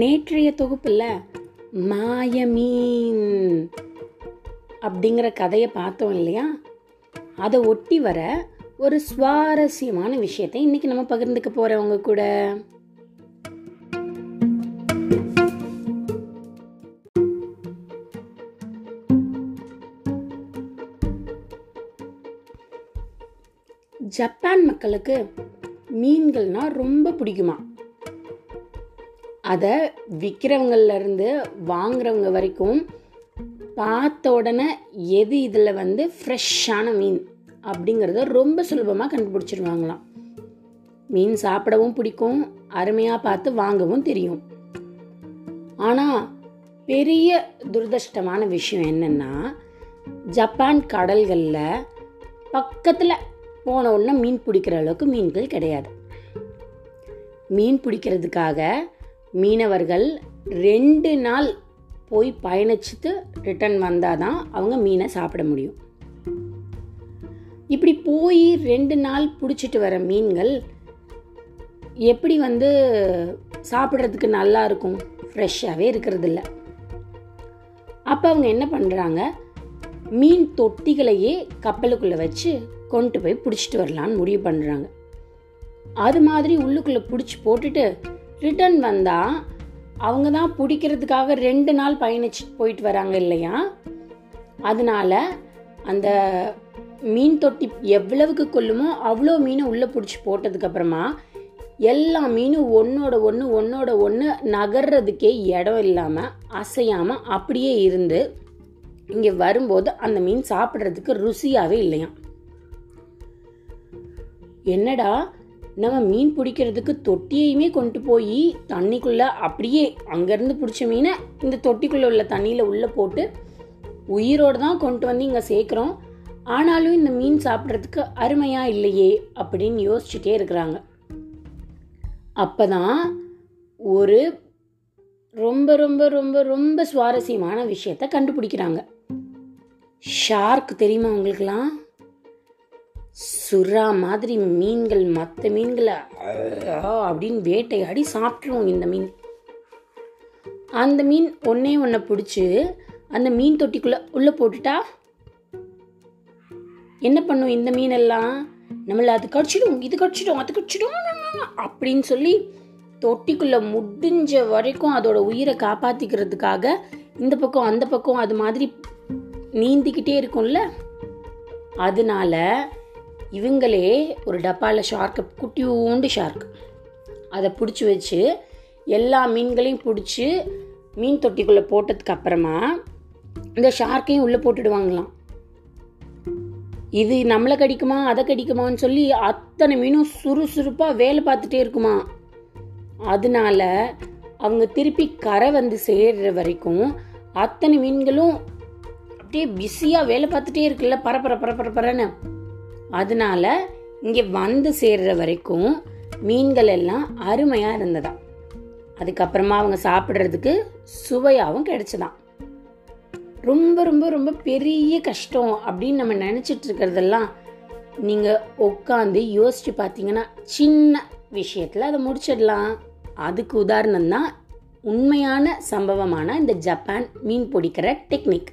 நேற்றைய தொகுப்பில் மாயமீன் அப்படிங்கிற கதையை பார்த்தோம் இல்லையா? அதை ஒட்டி வர ஒரு சுவாரஸ்யமான விஷயத்தை இன்னைக்கு நம்ம பகிர்ந்துக்க போறவங்க கூட. ஜப்பான் மக்களுக்கு மீன்கள்னா ரொம்ப பிடிக்குமா? அதை விற்கிறவங்கள்லேருந்து வாங்குறவங்க வரைக்கும் பார்த்த உடனே எது இதில் வந்து ஃப்ரெஷ்ஷான மீன் அப்படிங்கிறத ரொம்ப சுலபமாக கண்டுபிடிச்சிருவாங்களாம். மீன் சாப்பிடவும் பிடிக்கும் அருமையாக பார்த்து வாங்கவும் தெரியும். ஆனால் பெரிய துரதிருஷ்டமான விஷயம் என்னென்னா ஜப்பான் கடல்களில் பக்கத்தில் போன உடனே மீன் பிடிக்கிற அளவுக்கு மீன்கள் கிடையாது. மீன் பிடிக்கிறதுக்காக மீனவர்கள் ரெண்டு நாள் போய் பயணிச்சுட்டு ரிட்டர்ன் வந்தால் தான் அவங்க மீனை சாப்பிட முடியும். இப்படி போய் ரெண்டு நாள் பிடிச்சிட்டு வர மீன்கள் எப்படி வந்து சாப்பிட்றதுக்கு நல்லா இருக்கும்? ஃப்ரெஷ்ஷாகவே இருக்கிறது இல்லை அப்போ அவங்க என்ன பண்ணுறாங்க மீன் தொட்டிகளையே கப்பலுக்குள்ளே வச்சு கொண்டு போய் பிடிச்சிட்டு வரலான்னு முடிவு பண்ணுறாங்க அது மாதிரி உள்ளுக்குள்ளே பிடிச்சி போட்டுட்டு ரிட்டர்ன் வந்தால் அவங்க தான் பிடிக்கிறதுக்காக ரெண்டு நாள் பயணிச்சு போயிட்டு வராங்க இல்லையா? அதனால அந்த மீன் தொட்டி எவ்வளவுக்கு கொள்ளுமோ அவ்வளோ மீனை உள்ளே பிடிச்சி போட்டதுக்கப்புறமா எல்லா மீனும் ஒன்றோட ஒன்று ஒன்றோட ஒன்று நகர்றதுக்கே இடம் இல்லாமல் அசையாமல் அப்படியே இருந்து இங்கே வரும்போது அந்த மீன் சாப்பிட்றதுக்கு ருசியாகவே இல்லையாம். என்னடா? நம்ம மீன் பிடிக்கிறதுக்கு தொட்டியையுமே கொண்டு போய் தண்ணிக்குள்ள அப்படியே அங்கேருந்து பிடிச்ச மீனை இந்த தொட்டிக்குள்ள உள்ள தண்ணியில் உள்ளே போட்டு உயிரோடு தான் கொண்டு வந்து இங்கே சேர்க்குறோம். ஆனாலும் இந்த மீன் சாப்பிட்றதுக்கு அருமையாக இல்லையே அப்படின்னு யோசிச்சுட்டே இருக்கிறாங்க. அப்பதான் ஒரு ரொம்ப ரொம்ப ரொம்ப ரொம்ப சுவாரஸ்யமான விஷயத்த கண்டுபிடிக்கிறாங்க. ஷார்க் தெரியுமா உங்களுக்குலாம் சுறா மாதிரி மீன்கள் மற்ற மீன்களை அப்படின்னு வேட்டையாடி சாப்பிட்ருவோம் இந்த மீன். அந்த மீன் ஒன்னே ஒன்றை பிடிச்சி அந்த மீன் தொட்டிக்குள்ளே உள்ளே போட்டுட்டா என்ன பண்ணும் இந்த மீனெல்லாம்? நம்மளை அது கடிச்சிடும் இது கடிச்சிடும் அது கடிச்சிடும் அப்படின்னு சொல்லி தொட்டிக்குள்ளே முடிஞ்ச வரைக்கும் அதோட உயிரை காப்பாற்றிக்கிறதுக்காக இந்த பக்கம் அந்த பக்கம் அது மாதிரி நீந்திக்கிட்டே இருக்கும்ல. அதனால இவங்களே ஒரு டப்பாவில் ஷார்க்கை குட்டியூண்டு ஷார்க் அதை பிடிச்சி வச்சு எல்லா மீன்களையும் பிடிச்சி மீன் தொட்டிக்குள்ளே போட்டதுக்கு அப்புறமா இந்த ஷார்க்கையும் உள்ளே போட்டுடுவாங்களாம். இது நம்மளை கடிக்குமா அதை கடிக்குமான்னு சொல்லி அத்தனை மீனும் சுறுசுறுப்பாக வேலை பார்த்துட்டே இருக்குமா. அதனால அவங்க திருப்பி கரை வந்து சேர்ற வரைக்கும் அத்தனை மீன்களும் அப்படியே பிஸியாக வேலை பார்த்துட்டே இருக்குல்ல பரப்பர பரப்பர பரன்னு அதனால இங்கே வந்து சேர்ற வரைக்கும் மீன்கள் எல்லாம் அருமையாக இருந்ததா அதுக்கப்புறமா அவங்க சாப்பிட்றதுக்கு சுவையாகவும் கிடைச்சதாம். ரொம்ப ரொம்ப ரொம்ப பெரிய கஷ்டம் அப்படின்னு நம்ம நினச்சிட்டு இருக்கிறதெல்லாம் நீங்கள் உட்காந்து யோசிச்சு பார்த்தீங்கன்னா சின்ன விஷயத்தில் அதை முடிச்சிடலாம். அதுக்கு உதாரணம் தான் உண்மையான சம்பவமான இந்த ஜப்பான் மீன் பிடிக்கிற டெக்னிக்.